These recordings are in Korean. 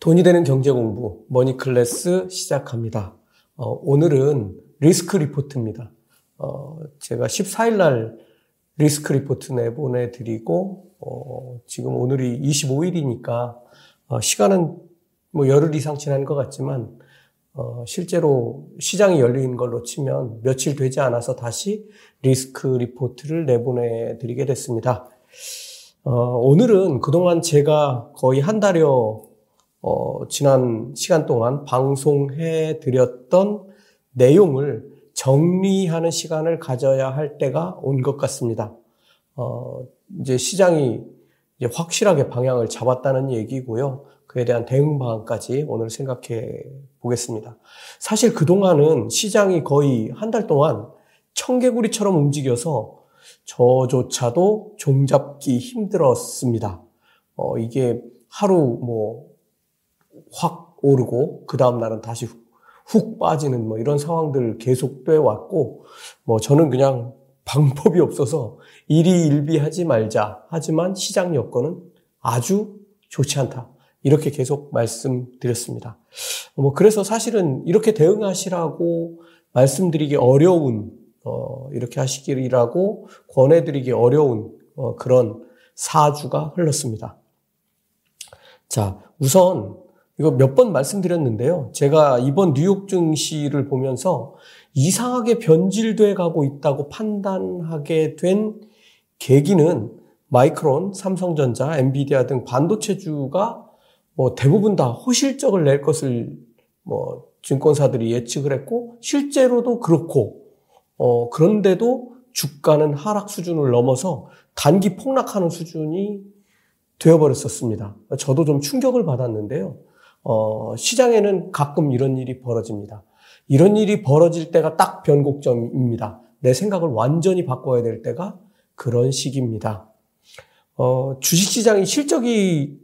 돈이 되는 경제 공부 머니 클래스 시작합니다. 어, 오늘은 리스크 리포트입니다. 어, 제가 14일 날 리스크 리포트 내보내 드리고 어, 지금 오늘이 25일이니까 어, 시간은 뭐 열흘 이상 지난 것 같지만 어, 실제로 시장이 열린 걸로 치면 며칠 되지 않아서 다시 리스크 리포트를 내보내 드리게 됐습니다. 어, 오늘은 그동안 제가 거의 한 달여 어, 지난 시간 동안 방송해 드렸던 내용을 정리하는 시간을 가져야 할 때가 온 것 같습니다. 어, 이제 시장이 이제 확실하게 방향을 잡았다는 얘기고요. 그에 대한 대응 방안까지 오늘 생각해 보겠습니다. 사실 그동안은 시장이 거의 한 달 동안 청개구리처럼 움직여서 저조차도 종잡기 힘들었습니다. 어, 이게 하루 뭐 확 오르고 그 다음 날은 다시 훅, 훅 빠지는 뭐 이런 상황들 계속돼 왔고 뭐 저는 그냥 방법이 없어서 일희일비하지 말자. 하지만 시장 여건은 아주 좋지 않다. 이렇게 계속 말씀드렸습니다. 뭐 그래서 사실은 이렇게 대응하시라고 말씀드리기 어려운 어 이렇게 하시기라고 권해드리기 어려운 어 그런 사주가 흘렀습니다. 자, 우선 이거 몇 번 말씀드렸는데요. 제가 이번 뉴욕 증시를 보면서 이상하게 변질돼 가고 있다고 판단하게 된 계기는 마이크론, 삼성전자, 엔비디아 등 반도체주가 뭐 대부분 다 호실적을 낼 것을 뭐 증권사들이 예측을 했고 실제로도 그렇고 어 그런데도 주가는 하락 수준을 넘어서 단기 폭락하는 수준이 되어버렸었습니다. 저도 좀 충격을 받았는데요. 어, 시장에는 가끔 이런 일이 벌어집니다. 이런 일이 벌어질 때가 딱 변곡점입니다. 내 생각을 완전히 바꿔야 될 때가 그런 시기입니다. 어, 주식시장이 실적이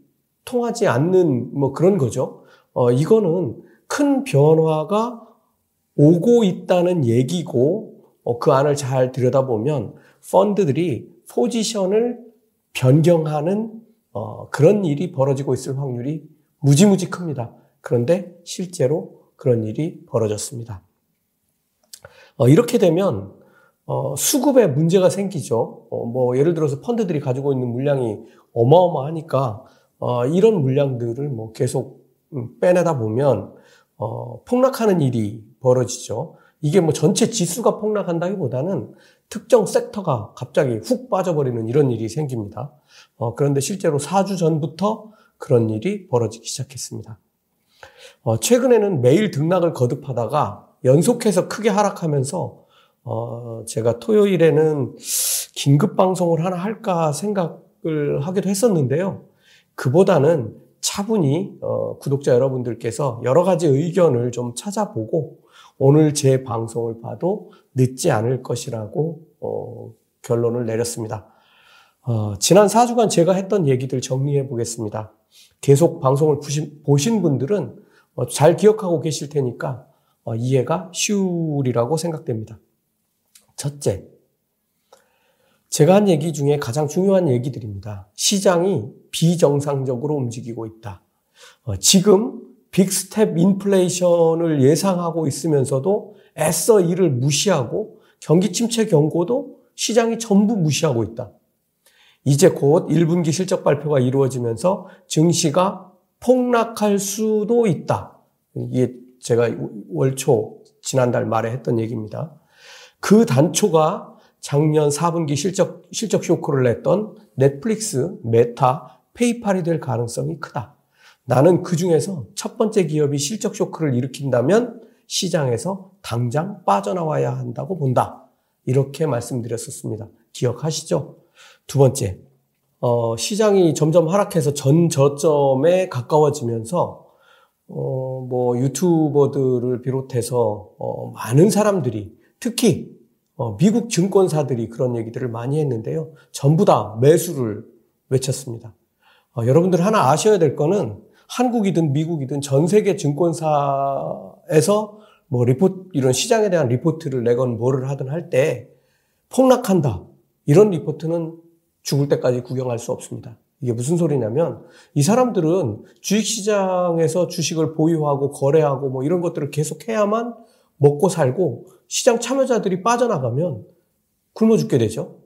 통하지 않는 뭐 그런 거죠. 어, 이거는 큰 변화가 오고 있다는 얘기고 어, 그 안을 잘 들여다보면 펀드들이 포지션을 변경하는 어, 그런 일이 벌어지고 있을 확률이 무지무지 큽니다. 그런데 실제로 그런 일이 벌어졌습니다. 어, 이렇게 되면 어, 수급에 문제가 생기죠. 어, 뭐 예를 들어서 펀드들이 가지고 있는 물량이 어마어마하니까 어, 이런 물량들을 뭐 계속 음, 빼내다 보면 어, 폭락하는 일이 벌어지죠. 이게 뭐 전체 지수가 폭락한다기보다는 특정 섹터가 갑자기 훅 빠져버리는 이런 일이 생깁니다. 어, 그런데 실제로 4주 전부터 그런 일이 벌어지기 시작했습니다. 어, 최근에는 매일 등락을 거듭하다가 연속해서 크게 하락하면서 어, 제가 토요일에는 긴급 방송을 하나 할까 생각을 하기도 했었는데요. 그보다는 차분히 어, 구독자 여러분들께서 여러 가지 의견을 좀 찾아보고 오늘 제 방송을 봐도 늦지 않을 것이라고 어, 결론을 내렸습니다. 어, 지난 4주간 제가 했던 얘기들 정리해 보겠습니다. 계속 방송을 보신 분들은 어, 잘 기억하고 계실 테니까 어, 이해가 쉬우리라고 생각됩니다. 첫째, 제가 한 얘기 중에 가장 중요한 얘기들입니다. 시장이 비정상적으로 움직이고 있다. 어, 지금 빅스텝 인플레이션을 예상하고 있으면서도 애써 이를 무시하고 경기 침체 경고도 시장이 전부 무시하고 있다. 이제 곧 1분기 실적 발표가 이루어지면서 증시가 폭락할 수도 있다. 이게 제가 월초 지난달 말에 했던 얘기입니다. 그 단초가 작년 4분기 실적, 실적 쇼크를 냈던 넷플릭스, 메타, 페이팔이 될 가능성이 크다. 나는 그 중에서 첫 번째 기업이 실적 쇼크를 일으킨다면 시장에서 당장 빠져나와야 한다고 본다. 이렇게 말씀드렸었습니다. 기억하시죠? 두 번째, 어, 시장이 점점 하락해서 전 저점에 가까워지면서 어, 뭐 유튜버들을 비롯해서 어, 많은 사람들이 특히 어, 미국 증권사들이 그런 얘기들을 많이 했는데요. 전부 다 매수를 외쳤습니다. 어, 여러분들 하나 아셔야 될 거는 한국이든 미국이든 전 세계 증권사에서 뭐 리포트 이런 시장에 대한 리포트를 내건 뭐를 하든 할 때 폭락한다 이런 리포트는 죽을 때까지 구경할 수 없습니다. 이게 무슨 소리냐면 이 사람들은 주식시장에서 주식을 보유하고 거래하고 뭐 이런 것들을 계속 해야만 먹고 살고 시장 참여자들이 빠져나가면 굶어 죽게 되죠.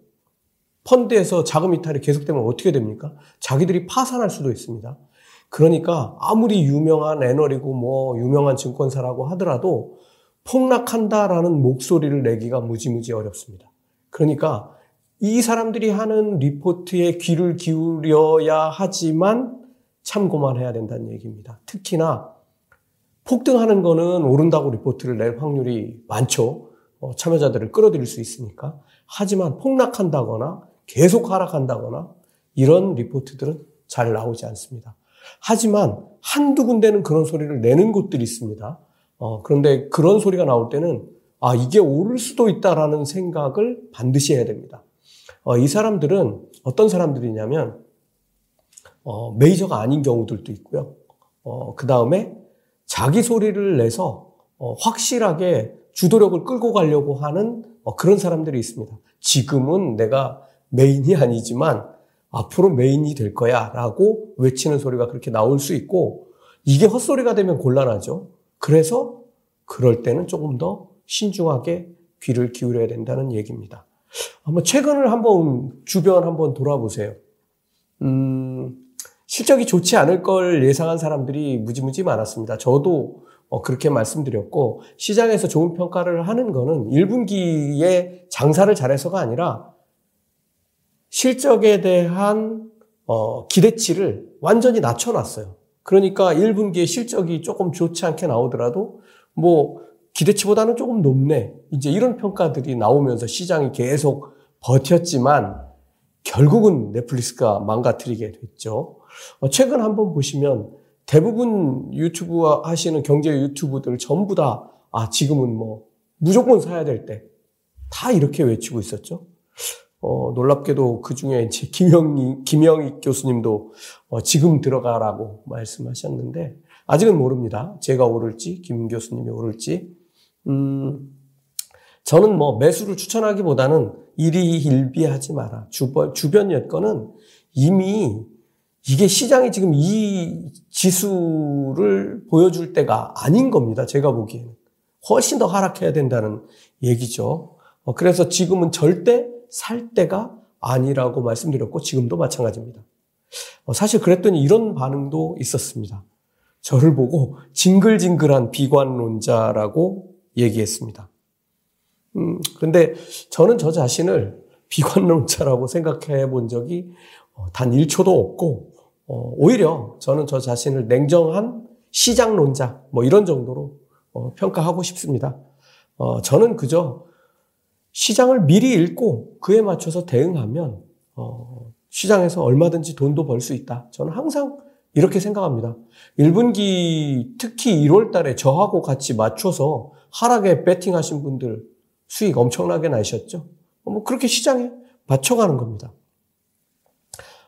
펀드에서 자금 이탈이 계속되면 어떻게 됩니까? 자기들이 파산할 수도 있습니다. 그러니까 아무리 유명한 애널이고 뭐 유명한 증권사라고 하더라도 폭락한다라는 목소리를 내기가 무지무지 어렵습니다. 그러니까 이 사람들이 하는 리포트에 귀를 기울여야 하지만 참고만 해야 된다는 얘기입니다. 특히나 폭등하는 거는 오른다고 리포트를 낼 확률이 많죠. 어, 참여자들을 끌어들일 수 있으니까. 하지만 폭락한다거나 계속 하락한다거나 이런 리포트들은 잘 나오지 않습니다. 하지만 한두 군데는 그런 소리를 내는 곳들이 있습니다. 어, 그런데 그런 소리가 나올 때는 아, 이게 오를 수도 있다라는 생각을 반드시 해야 됩니다. 어, 이 사람들은 어떤 사람들이냐면 어, 메이저가 아닌 경우들도 있고요. 어, 그 다음에 자기 소리를 내서 어, 확실하게 주도력을 끌고 가려고 하는 어, 그런 사람들이 있습니다. 지금은 내가 메인이 아니지만 앞으로 메인이 될 거야 라고 외치는 소리가 그렇게 나올 수 있고 이게 헛소리가 되면 곤란하죠. 그래서 그럴 때는 조금 더 신중하게 귀를 기울여야 된다는 얘기입니다. 한번 최근을 한번 주변 한번 돌아보세요. 음, 실적이 좋지 않을 걸 예상한 사람들이 무지무지 많았습니다. 저도 어, 그렇게 말씀드렸고 시장에서 좋은 평가를 하는 거는 1분기에 장사를 잘해서가 아니라 실적에 대한 어, 기대치를 완전히 낮춰놨어요. 그러니까 1분기에 실적이 조금 좋지 않게 나오더라도 뭐 기대치보다는 조금 높네. 이제 이런 평가들이 나오면서 시장이 계속 버텼지만 결국은 넷플릭스가 망가뜨리게 됐죠. 어, 최근 한번 보시면 대부분 유튜브 하시는 경제 유튜브들 전부 다, 아, 지금은 뭐, 무조건 사야 될 때, 다 이렇게 외치고 있었죠. 어, 놀랍게도 그 중에 이제 김영희, 김영희 교수님도 어, 지금 들어가라고 말씀하셨는데, 아직은 모릅니다. 제가 오를지, 김 교수님이 오를지. 음, 저는 뭐 매수를 추천하기보다는 일희일비하지 마라. 주변, 주변 여건은 이미 이게 시장이 지금 이 지수를 보여줄 때가 아닌 겁니다. 제가 보기에는. 훨씬 더 하락해야 된다는 얘기죠. 어, 그래서 지금은 절대 살 때가 아니라고 말씀드렸고 지금도 마찬가지입니다. 어, 사실 그랬더니 이런 반응도 있었습니다. 저를 보고 징글징글한 비관론자라고 얘기했습니다. 음, 그런데 저는 저 자신을 비관론자라고 생각해 본 적이 어, 단 1초도 없고, 어, 오히려 저는 저 자신을 냉정한 시장론자, 뭐 이런 정도로 어, 평가하고 싶습니다. 어, 저는 그저 시장을 미리 읽고 그에 맞춰서 대응하면 어, 시장에서 얼마든지 돈도 벌 수 있다. 저는 항상 이렇게 생각합니다. 1분기 특히 1월 달에 저하고 같이 맞춰서 하락에 베팅하신 분들 수익 엄청나게 나셨죠? 어, 뭐 그렇게 시장에 맞춰가는 겁니다.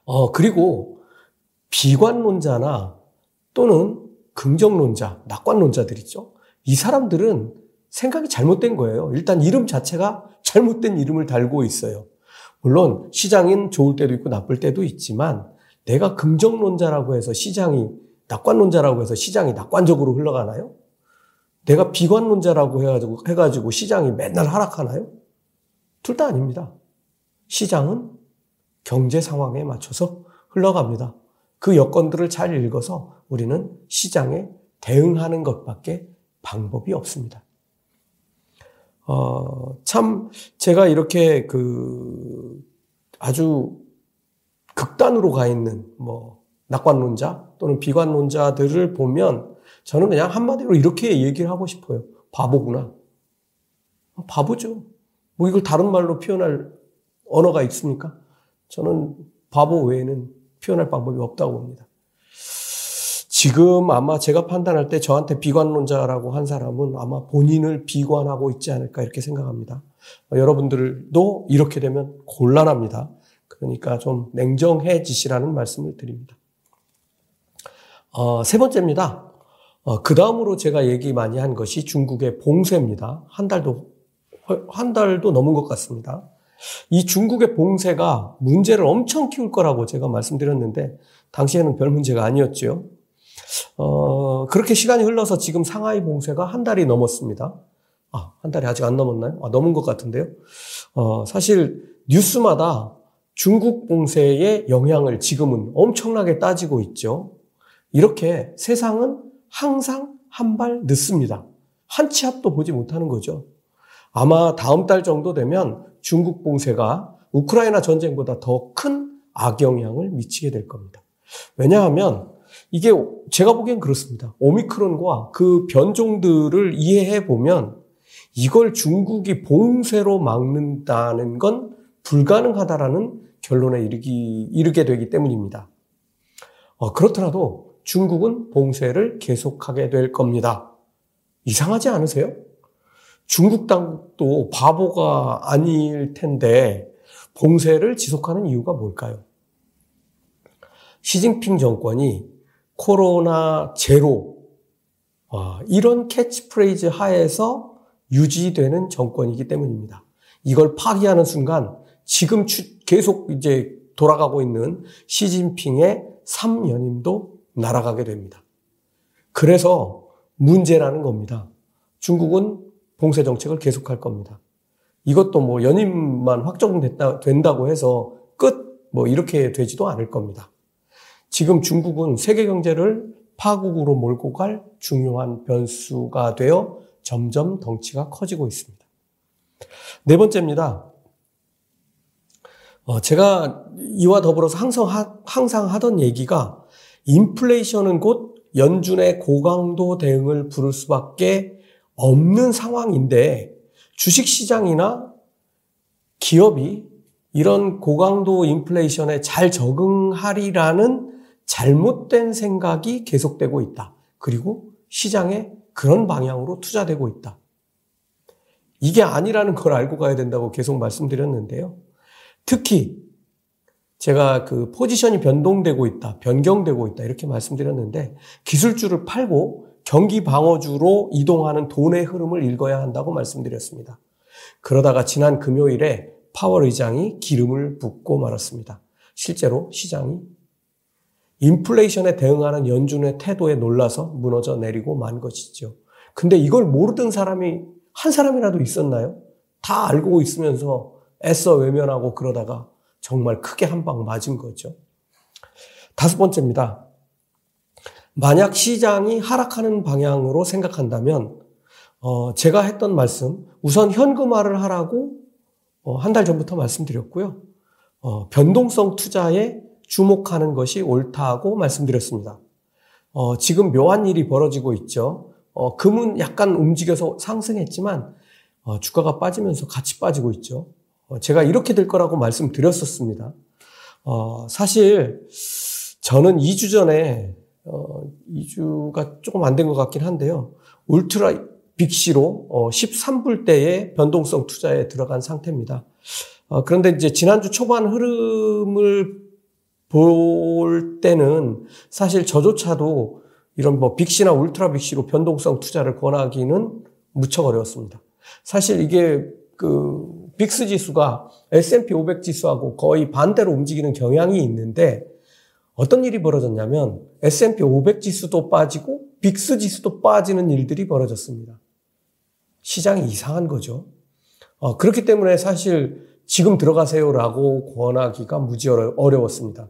어, 그리고 비관론자나 또는 긍정론자, 낙관론자들 있죠? 이 사람들은 생각이 잘못된 거예요. 일단 이름 자체가 잘못된 이름을 달고 있어요. 물론 시장인 좋을 때도 있고 나쁠 때도 있지만 내가 긍정론자라고 해서 시장이 낙관론자라고 해서 시장이 낙관적으로 흘러가나요? 내가 비관론자라고 해가지고, 해가지고 시장이 맨날 하락하나요? 둘 다 아닙니다. 시장은 경제 상황에 맞춰서 흘러갑니다. 그 여건들을 잘 읽어서 우리는 시장에 대응하는 것밖에 방법이 없습니다. 어, 참, 제가 이렇게 그 아주 극단으로 가 있는 뭐 낙관론자 또는 비관론자들을 보면 저는 그냥 한마디로 이렇게 얘기를 하고 싶어요. 바보구나. 바보죠. 뭐 이걸 다른 말로 표현할 언어가 있습니까? 저는 바보 외에는 표현할 방법이 없다고 봅니다. 지금 아마 제가 판단할 때 저한테 비관론자라고 한 사람은 아마 본인을 비관하고 있지 않을까 이렇게 생각합니다. 여러분들도 이렇게 되면 곤란합니다. 그러니까 좀 냉정해지시라는 말씀을 드립니다. 어, 세 번째입니다. 어, 그 다음으로 제가 얘기 많이 한 것이 중국의 봉쇄입니다. 한 달도, 한 달도 넘은 것 같습니다. 이 중국의 봉쇄가 문제를 엄청 키울 거라고 제가 말씀드렸는데 당시에는 별 문제가 아니었죠. 어, 그렇게 시간이 흘러서 지금 상하이 봉쇄가 한 달이 넘었습니다. 아, 한 달이 아직 안 넘었나요? 아, 넘은 것 같은데요. 어, 사실 뉴스마다 중국 봉쇄의 영향을 지금은 엄청나게 따지고 있죠. 이렇게 세상은 항상 한 발 늦습니다. 한 치 앞도 보지 못하는 거죠. 아마 다음 달 정도 되면 중국 봉쇄가 우크라이나 전쟁보다 더 큰 악영향을 미치게 될 겁니다. 왜냐하면 이게 제가 보기엔 그렇습니다. 오미크론과 그 변종들을 이해해 보면 이걸 중국이 봉쇄로 막는다는 건 불가능하다라는 결론에 이르기, 이르게 되기 때문입니다. 어, 그렇더라도 중국은 봉쇄를 계속하게 될 겁니다. 이상하지 않으세요? 중국 당도 바보가 아닐 텐데 봉쇄를 지속하는 이유가 뭘까요? 시진핑 정권이 코로나 제로 아, 이런 캐치프레이즈 하에서 유지되는 정권이기 때문입니다. 이걸 파기하는 순간 지금 계속 이제 돌아가고 있는 시진핑의 3연임도 날아가게 됩니다. 그래서 문제라는 겁니다. 중국은 봉쇄 정책을 계속할 겁니다. 이것도 뭐 연임만 확정됐다, 된다고 해서 끝, 뭐 이렇게 되지도 않을 겁니다. 지금 중국은 세계 경제를 파국으로 몰고 갈 중요한 변수가 되어 점점 덩치가 커지고 있습니다. 네 번째입니다. 어, 제가 이와 더불어서 항상, 하, 항상 하던 얘기가 인플레이션은 곧 연준의 고강도 대응을 부를 수밖에 없는 상황인데 주식시장이나 기업이 이런 고강도 인플레이션에 잘 적응하리라는 잘못된 생각이 계속되고 있다. 그리고 시장에 그런 방향으로 투자되고 있다. 이게 아니라는 걸 알고 가야 된다고 계속 말씀드렸는데요. 특히 제가 그 포지션이 변동되고 있다, 변경되고 있다 이렇게 말씀드렸는데 기술주를 팔고 경기 방어주로 이동하는 돈의 흐름을 읽어야 한다고 말씀드렸습니다. 그러다가 지난 금요일에 파월 의장이 기름을 붓고 말았습니다. 실제로 시장이 인플레이션에 대응하는 연준의 태도에 놀라서 무너져 내리고 만 것이죠. 근데 이걸 모르던 사람이 한 사람이라도 있었나요? 다 알고 있으면서 애써 외면하고 그러다가 정말 크게 한 방 맞은 거죠. 다섯 번째입니다. 만약 시장이 하락하는 방향으로 생각한다면 어, 제가 했던 말씀 우선 현금화를 하라고 어, 한 달 전부터 말씀드렸고요. 어, 변동성 투자에 주목하는 것이 옳다고 말씀드렸습니다. 어, 지금 묘한 일이 벌어지고 있죠. 어, 금은 약간 움직여서 상승했지만 어, 주가가 빠지면서 같이 빠지고 있죠. 어, 제가 이렇게 될 거라고 말씀드렸었습니다. 어, 사실 저는 2주 전에 어, 2주가 조금 안 된 것 같긴 한데요. 울트라 빅시로 어, 13불대의 변동성 투자에 들어간 상태입니다. 어, 그런데 이제 지난주 초반 흐름을 볼 때는 사실 저조차도 이런 뭐 빅시나 울트라 빅시로 변동성 투자를 권하기는 무척 어려웠습니다. 사실 이게 그 빅스 지수가 S&P 500 지수하고 거의 반대로 움직이는 경향이 있는데 어떤 일이 벌어졌냐면 S&P 500 지수도 빠지고 빅스 지수도 빠지는 일들이 벌어졌습니다. 시장이 이상한 거죠. 어, 그렇기 때문에 사실 지금 들어가세요라고 권하기가 무지 어려웠습니다.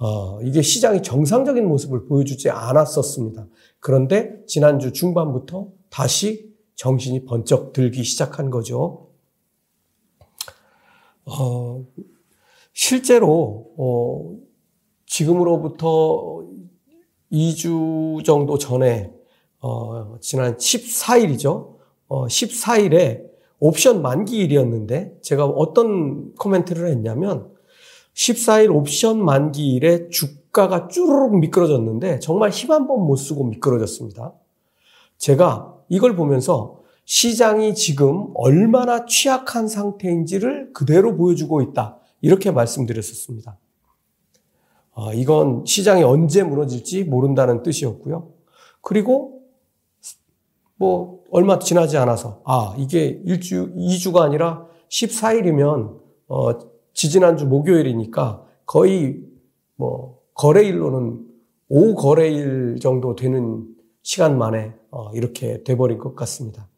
어, 이게 시장이 정상적인 모습을 보여주지 않았었습니다. 그런데 지난주 중반부터 다시 정신이 번쩍 들기 시작한 거죠. 어, 실제로 어, 지금으로부터 2주 정도 전에 어, 지난 14일이죠. 어, 14일에 옵션 만기일이었는데 제가 어떤 코멘트를 했냐면 14일 옵션 만기일에 주가가 쭈르륵 미끄러졌는데 정말 힘 한 번 못 쓰고 미끄러졌습니다. 제가 이걸 보면서 시장이 지금 얼마나 취약한 상태인지를 그대로 보여주고 있다. 이렇게 말씀드렸었습니다. 아, 이건 시장이 언제 무너질지 모른다는 뜻이었고요. 그리고 뭐 얼마 지나지 않아서 아 이게 일주 2주가 아니라 14일이면 어, 지지난주 목요일이니까 거의 뭐 거래일로는 오후 거래일 정도 되는 시간 만에 어, 이렇게 돼버린 것 같습니다.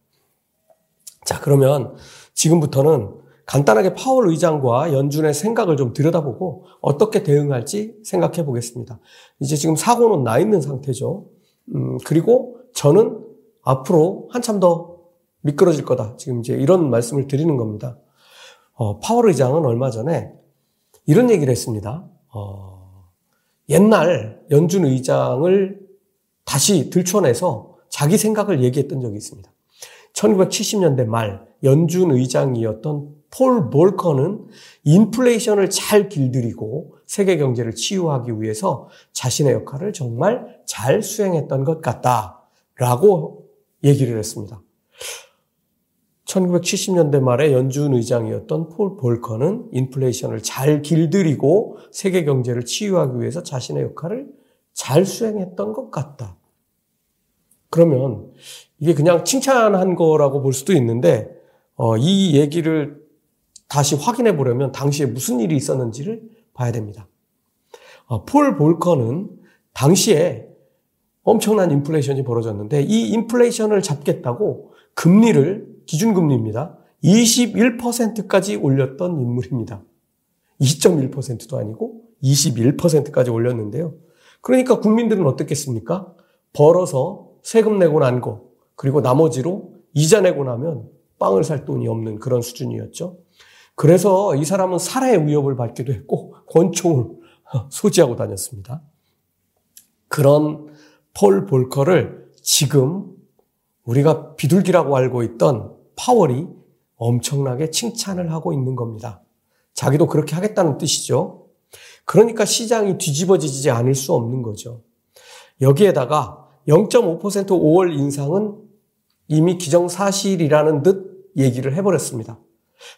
자, 그러면 지금부터는 간단하게 파월 의장과 연준의 생각을 좀 들여다보고 어떻게 대응할지 생각해 보겠습니다. 이제 지금 사고는 나 있는 상태죠. 음, 그리고 저는 앞으로 한참 더 미끄러질 거다. 지금 이제 이런 말씀을 드리는 겁니다. 어, 파월 의장은 얼마 전에 이런 얘기를 했습니다. 어, 옛날 연준 의장을 다시 들춰내서 자기 생각을 얘기했던 적이 있습니다. 1970년대 말 연준 의장이었던 폴 볼커는 인플레이션을 잘 길들이고 세계 경제를 치유하기 위해서 자신의 역할을 정말 잘 수행했던 것 같다라고 얘기를 했습니다. 1970년대 말에 연준 의장이었던 폴 볼커는 인플레이션을 잘 길들이고 세계 경제를 치유하기 위해서 자신의 역할을 잘 수행했던 것 같다. 그러면 이게 그냥 칭찬한 거라고 볼 수도 있는데 어, 이 얘기를 다시 확인해 보려면 당시에 무슨 일이 있었는지를 봐야 됩니다. 어, 폴 볼커는 당시에 엄청난 인플레이션이 벌어졌는데 이 인플레이션을 잡겠다고 금리를 기준금리입니다. 21%까지 올렸던 인물입니다. 2.1%도 아니고 21%까지 올렸는데요. 그러니까 국민들은 어떻겠습니까? 벌어서 세금 내고 난 거, 그리고 나머지로 이자 내고 나면 빵을 살 돈이 없는 그런 수준이었죠. 그래서 이 사람은 살해의 위협을 받기도 했고 권총을 소지하고 다녔습니다. 그런 폴 볼커를 지금 우리가 비둘기라고 알고 있던 파월이 엄청나게 칭찬을 하고 있는 겁니다. 자기도 그렇게 하겠다는 뜻이죠. 그러니까 시장이 뒤집어지지 않을 수 없는 거죠. 여기에다가 0.5% 5월 인상은 이미 기정사실이라는 듯 얘기를 해버렸습니다.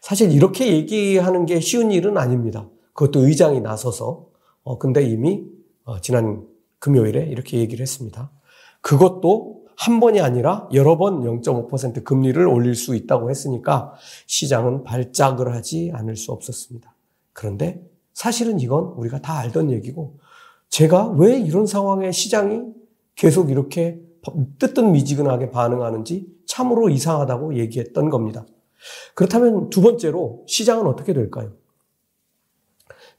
사실 이렇게 얘기하는 게 쉬운 일은 아닙니다. 그것도 의장이 나서서. 어, 근데 이미 어, 지난 금요일에 이렇게 얘기를 했습니다. 그것도 한 번이 아니라 여러 번 0.5% 금리를 올릴 수 있다고 했으니까 시장은 발작을 하지 않을 수 없었습니다. 그런데 사실은 이건 우리가 다 알던 얘기고 제가 왜 이런 상황에 시장이 계속 이렇게 뜨뜻미지근하게 반응하는지 참으로 이상하다고 얘기했던 겁니다. 그렇다면 두 번째로 시장은 어떻게 될까요?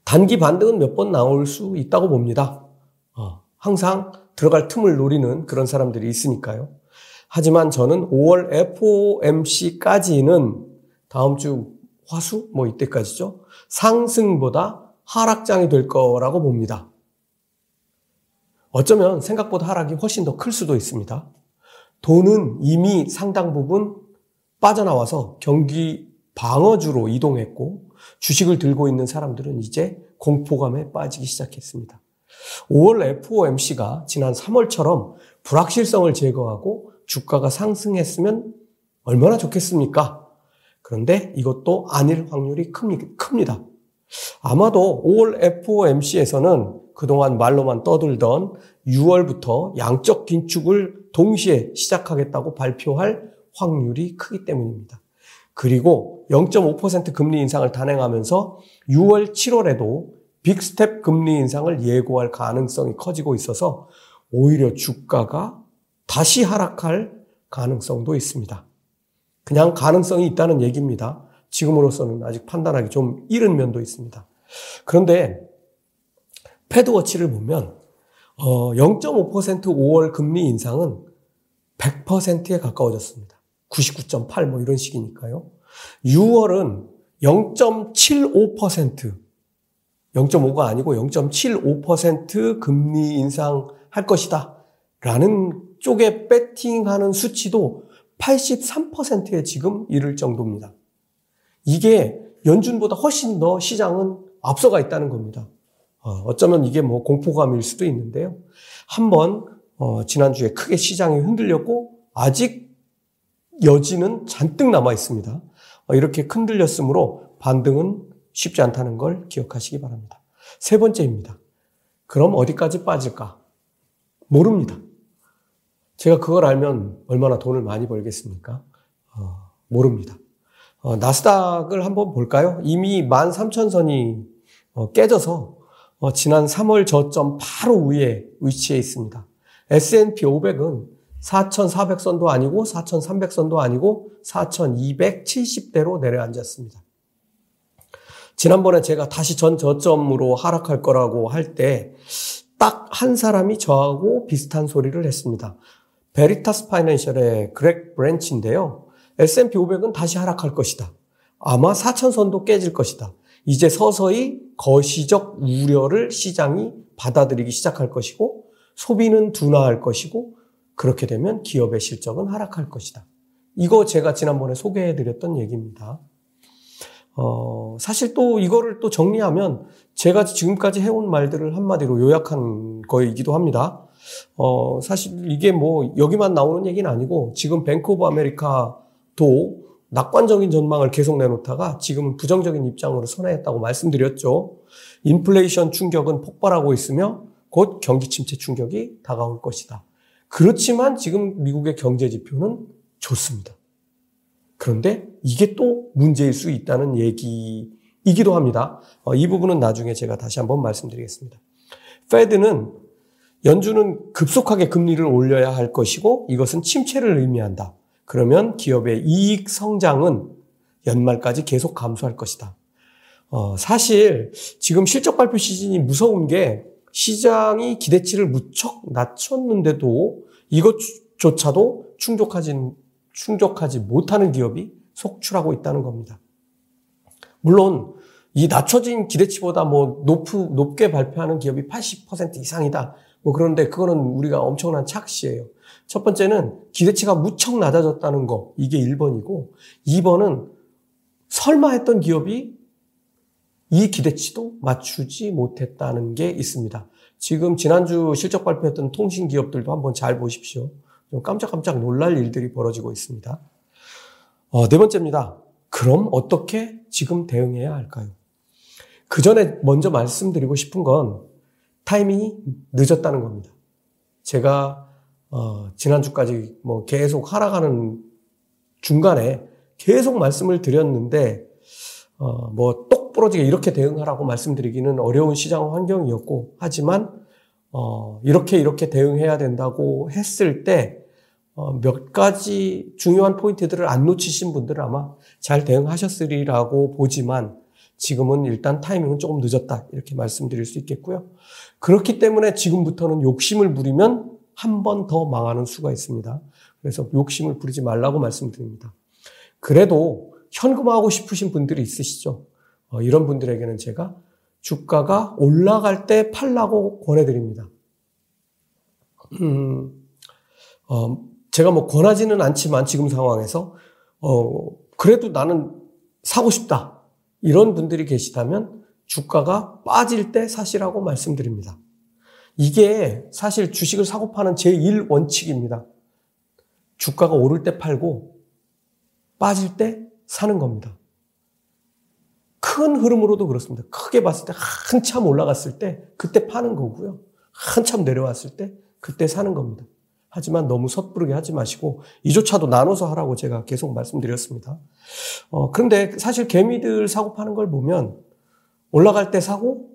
단기 반등은 몇 번 나올 수 있다고 봅니다. 어, 항상 들어갈 틈을 노리는 그런 사람들이 있으니까요. 하지만 저는 5월 FOMC까지는 다음 주 화수 뭐 이때까지죠. 상승보다 하락장이 될 거라고 봅니다. 어쩌면 생각보다 하락이 훨씬 더 클 수도 있습니다. 돈은 이미 상당 부분 빠져나와서 경기 방어주로 이동했고 주식을 들고 있는 사람들은 이제 공포감에 빠지기 시작했습니다. 5월 FOMC가 지난 3월처럼 불확실성을 제거하고 주가가 상승했으면 얼마나 좋겠습니까? 그런데 이것도 아닐 확률이 큽니다. 아마도 5월 FOMC에서는 그동안 말로만 떠들던 6월부터 양적 긴축을 동시에 시작하겠다고 발표할 확률이 크기 때문입니다. 그리고 0.5% 금리 인상을 단행하면서 6월, 7월에도 빅스텝 금리 인상을 예고할 가능성이 커지고 있어서 오히려 주가가 다시 하락할 가능성도 있습니다. 그냥 가능성이 있다는 얘기입니다. 지금으로서는 아직 판단하기 좀 이른 면도 있습니다. 그런데 패드워치를 보면 0.5% 5월 금리 인상은 100%에 가까워졌습니다. 99.8 뭐 이런 식이니까요. 6월은 0.75% 0.5가 아니고 0.75% 금리 인상할 것이다. 라는 쪽에 배팅하는 수치도 83%에 지금 이를 정도입니다. 이게 연준보다 훨씬 더 시장은 앞서가 있다는 겁니다. 어, 어쩌면 이게 뭐 공포감일 수도 있는데요. 한번 어, 지난주에 크게 시장이 흔들렸고 아직 여지는 잔뜩 남아 있습니다. 어, 이렇게 흔들렸으므로 반등은 쉽지 않다는 걸 기억하시기 바랍니다. 세 번째입니다. 그럼 어디까지 빠질까? 모릅니다. 제가 그걸 알면 얼마나 돈을 많이 벌겠습니까? 어, 모릅니다. 어, 나스닥을 한번 볼까요? 이미 13,000선이 어, 깨져서 어, 지난 3월 저점 바로 위에 위치해 있습니다. S&P 500은 4,400선도 아니고 4,300선도 아니고 4,270대로 내려앉았습니다. 지난번에 제가 다시 전 저점으로 하락할 거라고 할 때 딱 한 사람이 저하고 비슷한 소리를 했습니다. 베리타스 파이낸셜의 그렉 브랜치인데요. S&P 500은 다시 하락할 것이다. 아마 4천선도 깨질 것이다. 이제 서서히 거시적 우려를 시장이 받아들이기 시작할 것이고 소비는 둔화할 것이고 그렇게 되면 기업의 실적은 하락할 것이다. 이거 제가 지난번에 소개해드렸던 얘기입니다. 어, 사실 또 이거를 또 정리하면 제가 지금까지 해온 말들을 한마디로 요약한 거이기도 합니다. 어, 사실 이게 뭐 여기만 나오는 얘기는 아니고 지금 뱅크 오브 아메리카도 낙관적인 전망을 계속 내놓다가 지금 부정적인 입장으로 선회했다고 말씀드렸죠. 인플레이션 충격은 폭발하고 있으며 곧 경기 침체 충격이 다가올 것이다. 그렇지만 지금 미국의 경제 지표는 좋습니다. 그런데 이게 또 문제일 수 있다는 얘기이기도 합니다. 어, 이 부분은 나중에 제가 다시 한번 말씀드리겠습니다. 페드는 연준은 급속하게 금리를 올려야 할 것이고 이것은 침체를 의미한다. 그러면 기업의 이익 성장은 연말까지 계속 감소할 것이다. 어, 사실 지금 실적 발표 시즌이 무서운 게 시장이 기대치를 무척 낮췄는데도 이것조차도 충족하지, 충족하지 못하는 기업이 속출하고 있다는 겁니다. 물론 이 낮춰진 기대치보다 뭐 높, 높게 발표하는 기업이 80% 이상이다. 뭐 그런데 그거는 우리가 엄청난 착시예요. 첫 번째는 기대치가 무척 낮아졌다는 거. 이게 1번이고 2번은 설마 했던 기업이 이 기대치도 맞추지 못했다는 게 있습니다. 지금 지난주 실적 발표했던 통신 기업들도 한번 잘 보십시오. 좀 깜짝깜짝 놀랄 일들이 벌어지고 있습니다. 어, 네 번째입니다. 그럼 어떻게 지금 대응해야 할까요? 그 전에 먼저 말씀드리고 싶은 건 타이밍이 늦었다는 겁니다. 제가 어, 지난주까지 뭐 계속 하락하는 중간에 계속 말씀을 드렸는데 어, 뭐똑 부러지게 이렇게 대응하라고 말씀드리기는 어려운 시장 환경이었고 하지만 어, 이렇게 이렇게 대응해야 된다고 했을 때몇 어, 가지 중요한 포인트들을 안 놓치신 분들은 아마 잘 대응하셨으리라고 보지만 지금은 일단 타이밍은 조금 늦었다 이렇게 말씀드릴 수 있겠고요. 그렇기 때문에 지금부터는 욕심을 부리면 한 번 더 망하는 수가 있습니다. 그래서 욕심을 부리지 말라고 말씀드립니다. 그래도 현금화하고 싶으신 분들이 있으시죠. 어, 이런 분들에게는 제가 주가가 올라갈 때 팔라고 권해드립니다. 음, 어, 제가 뭐 권하지는 않지만 지금 상황에서 어, 그래도 나는 사고 싶다. 이런 분들이 계시다면 주가가 빠질 때 사시라고 말씀드립니다. 이게 사실 주식을 사고 파는 제1원칙입니다. 주가가 오를 때 팔고 빠질 때 사는 겁니다. 큰 흐름으로도 그렇습니다. 크게 봤을 때 한참 올라갔을 때 그때 파는 거고요. 한참 내려왔을 때 그때 사는 겁니다. 하지만 너무 섣부르게 하지 마시고 이조차도 나눠서 하라고 제가 계속 말씀드렸습니다. 어, 그런데 사실 개미들 사고 파는 걸 보면 올라갈 때 사고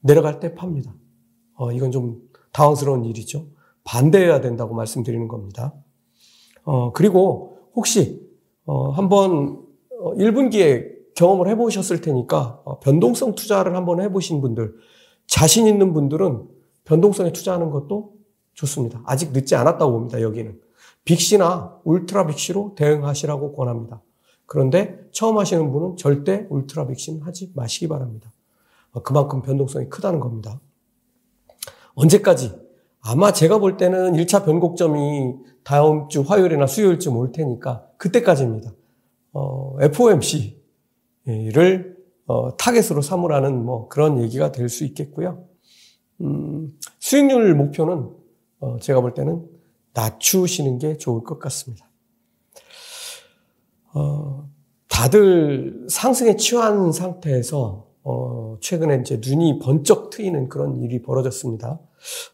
내려갈 때 팝니다. 어, 이건 좀 당황스러운 일이죠. 반대해야 된다고 말씀드리는 겁니다. 어, 그리고 혹시 어, 한번 1분기에 어, 경험을 해보셨을 테니까 어, 변동성 투자를 한번 해보신 분들, 자신 있는 분들은 변동성에 투자하는 것도 좋습니다. 아직 늦지 않았다고 봅니다, 여기는. 빅시나 울트라 빅시로 대응하시라고 권합니다. 그런데 처음 하시는 분은 절대 울트라 빅시는 하지 마시기 바랍니다. 어, 그만큼 변동성이 크다는 겁니다. 언제까지? 아마 제가 볼 때는 1차 변곡점이 다음 주 화요일이나 수요일쯤 올 테니까 그때까지입니다. 어, FOMC를 어, 타겟으로 삼으라는 뭐 그런 얘기가 될 수 있겠고요. 음, 수익률 목표는 어, 제가 볼 때는 낮추시는 게 좋을 것 같습니다. 어, 다들 상승에 취한 상태에서 어, 최근에 이제 눈이 번쩍 트이는 그런 일이 벌어졌습니다.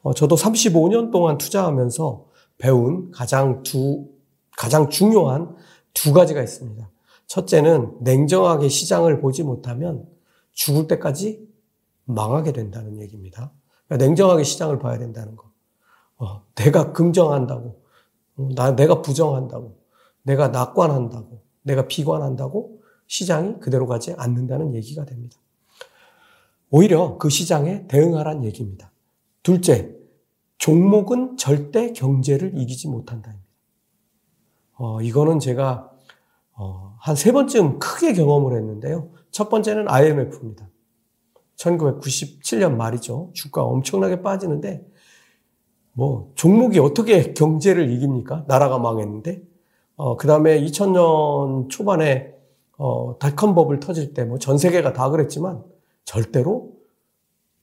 어, 저도 35년 동안 투자하면서 배운 가장 두, 가장 중요한 두 가지가 있습니다. 첫째는 냉정하게 시장을 보지 못하면 죽을 때까지 망하게 된다는 얘기입니다. 그러니까 냉정하게 시장을 봐야 된다는 거. 어, 내가 긍정한다고, 어, 나, 내가 부정한다고, 내가 낙관한다고, 내가 비관한다고 시장이 그대로 가지 않는다는 얘기가 됩니다. 오히려 그 시장에 대응하란 얘기입니다. 둘째, 종목은 절대 경제를 이기지 못한다입니다. 어, 이거는 제가 어, 한 세 번쯤 크게 경험을 했는데요. 첫 번째는 IMF입니다. 1997년 말이죠. 주가 엄청나게 빠지는데 뭐 종목이 어떻게 경제를 이깁니까? 나라가 망했는데. 어, 그 다음에 2000년 초반에 어, 닷컴 버블 터질 때 뭐 전 세계가 다 그랬지만 절대로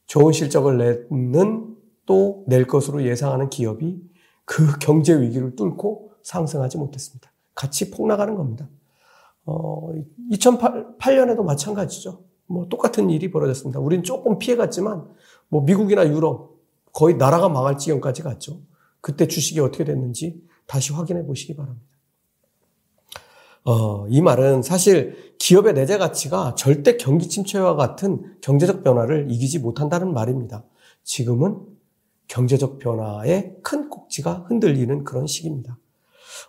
좋은 실적을 내는 또 낼 것으로 예상하는 기업이 그 경제 위기를 뚫고 상승하지 못했습니다. 같이 폭락하는 겁니다. 어, 2008년에도 마찬가지죠. 뭐 똑같은 일이 벌어졌습니다. 우린 조금 피해갔지만 뭐 미국이나 유럽 거의 나라가 망할 지경까지 갔죠. 그때 주식이 어떻게 됐는지 다시 확인해 보시기 바랍니다. 어, 이 말은 사실 기업의 내재 가치가 절대 경기 침체와 같은 경제적 변화를 이기지 못한다는 말입니다. 지금은 경제적 변화의 큰 꼭지가 흔들리는 그런 시기입니다.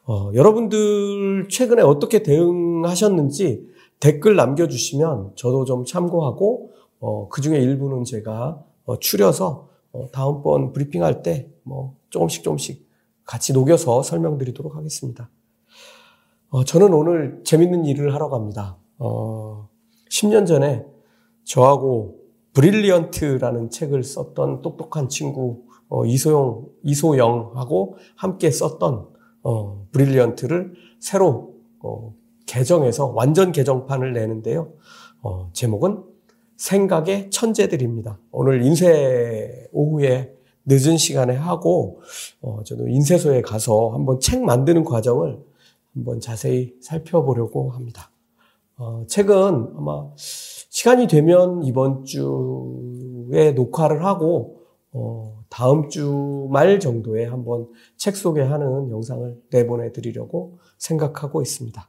어, 여러분들 최근에 어떻게 대응하셨는지 댓글 남겨주시면 저도 좀 참고하고 어, 그 중에 일부는 제가 어, 추려서 어, 다음번 브리핑할 때 뭐 조금씩 조금씩 같이 녹여서 설명드리도록 하겠습니다. 어, 저는 오늘 재밌는 일을 하러 갑니다. 어, 10년 전에 저하고 브릴리언트라는 책을 썼던 똑똑한 친구 어, 이소영 이소영하고 함께 썼던 어, 브릴리언트를 새로 어, 개정해서 완전 개정판을 내는데요. 어, 제목은 생각의 천재들입니다. 오늘 인쇄 오후에 늦은 시간에 하고 어, 저도 인쇄소에 가서 한번 책 만드는 과정을 한번 자세히 살펴보려고 합니다. 어, 책은 아마 시간이 되면 이번 주에 녹화를 하고 어, 다음 주 말 정도에 한번 책 소개하는 영상을 내보내 드리려고 생각하고 있습니다.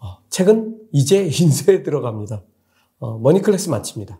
어, 책은 이제 인쇄에 들어갑니다. 어, 머니클래스 마칩니다.